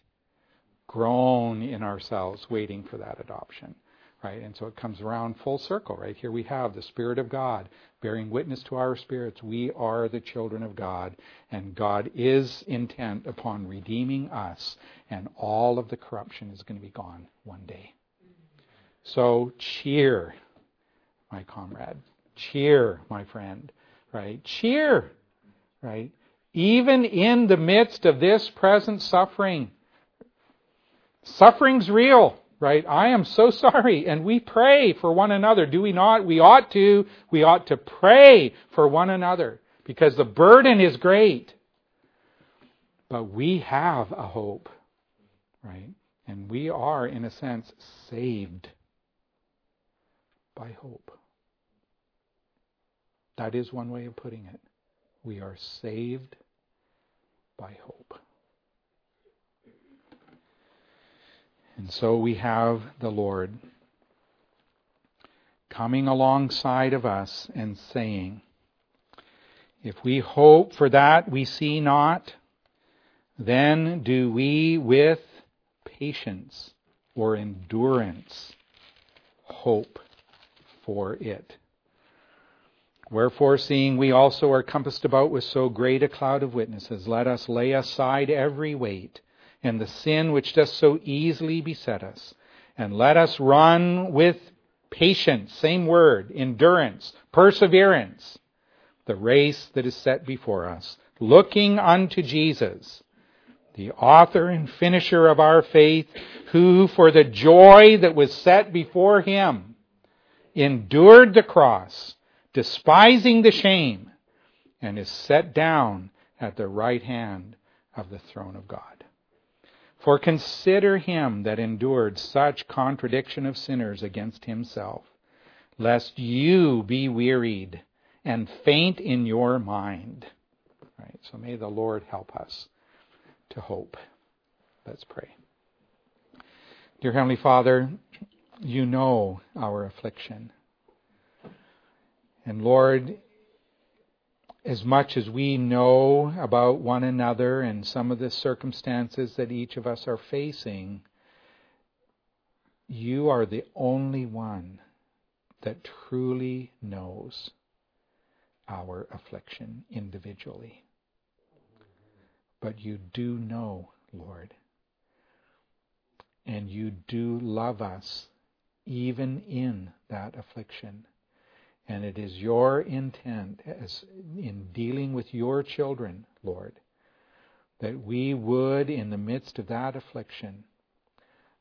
groan in ourselves, waiting for that adoption. Right? And so it comes around full circle. Right here we have the Spirit of God bearing witness to our spirits. We are the children of God, and God is intent upon redeeming us, and all of the corruption is going to be gone one day. So cheer, my comrade. Cheer, my friend. Right? Cheer. Right? Even in the midst of this present suffering. Suffering's real right? I am so sorry. And we pray for one another, do we not? We ought to. We ought to pray for one another because the burden is great. But we have a hope, right? And we are, in a sense, saved by hope. That is one way of putting it. We are saved by hope. And so we have the Lord coming alongside of us and saying, If we hope for that we see not, then do we with patience or endurance hope for it. Wherefore, seeing we also are compassed about with so great a cloud of witnesses, let us lay aside every weight and the sin which does so easily beset us. And let us run with patience, same word, endurance, perseverance, the race that is set before us, looking unto Jesus, the author and finisher of our faith, who for the joy that was set before him endured the cross, despising the shame, and is set down at the right hand of the throne of God. For consider him that endured such contradiction of sinners against himself, lest you be wearied and faint in your mind. Right, so may the Lord help us to hope. Let's pray. Dear Heavenly Father, you know our affliction. And Lord, as much as we know about one another and some of the circumstances that each of us are facing, you are the only one that truly knows our affliction individually. But you do know, Lord. And you do love us even in that affliction. And it is your intent as in dealing with your children, Lord, that we would, in the midst of that affliction,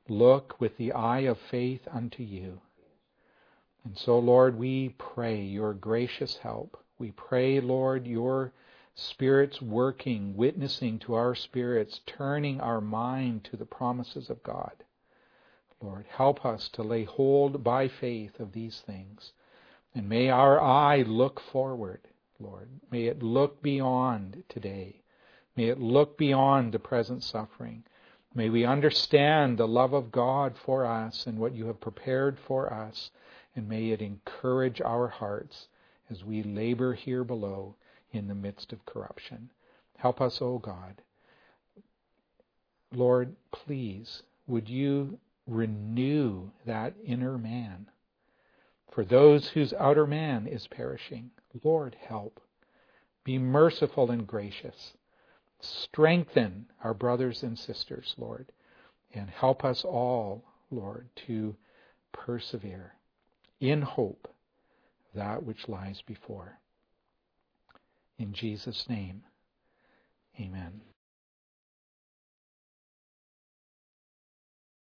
look with the eye of faith unto you. And so, Lord, we pray your gracious help. We pray, Lord, your Spirit's working, witnessing to our spirits, turning our mind to the promises of God. Lord, help us to lay hold by faith of these things and may our eye look forward, Lord. May it look beyond today. May it look beyond the present suffering. May we understand the love of God for us and what you have prepared for us. And may it encourage our hearts as we labor here below in the midst of corruption. Help us, O God. Lord, please, would you renew that inner man? For those whose outer man is perishing, Lord, help. Be merciful and gracious. Strengthen our brothers and sisters, Lord, and help us all, Lord, to persevere in hope that which lies before. In Jesus' name, amen.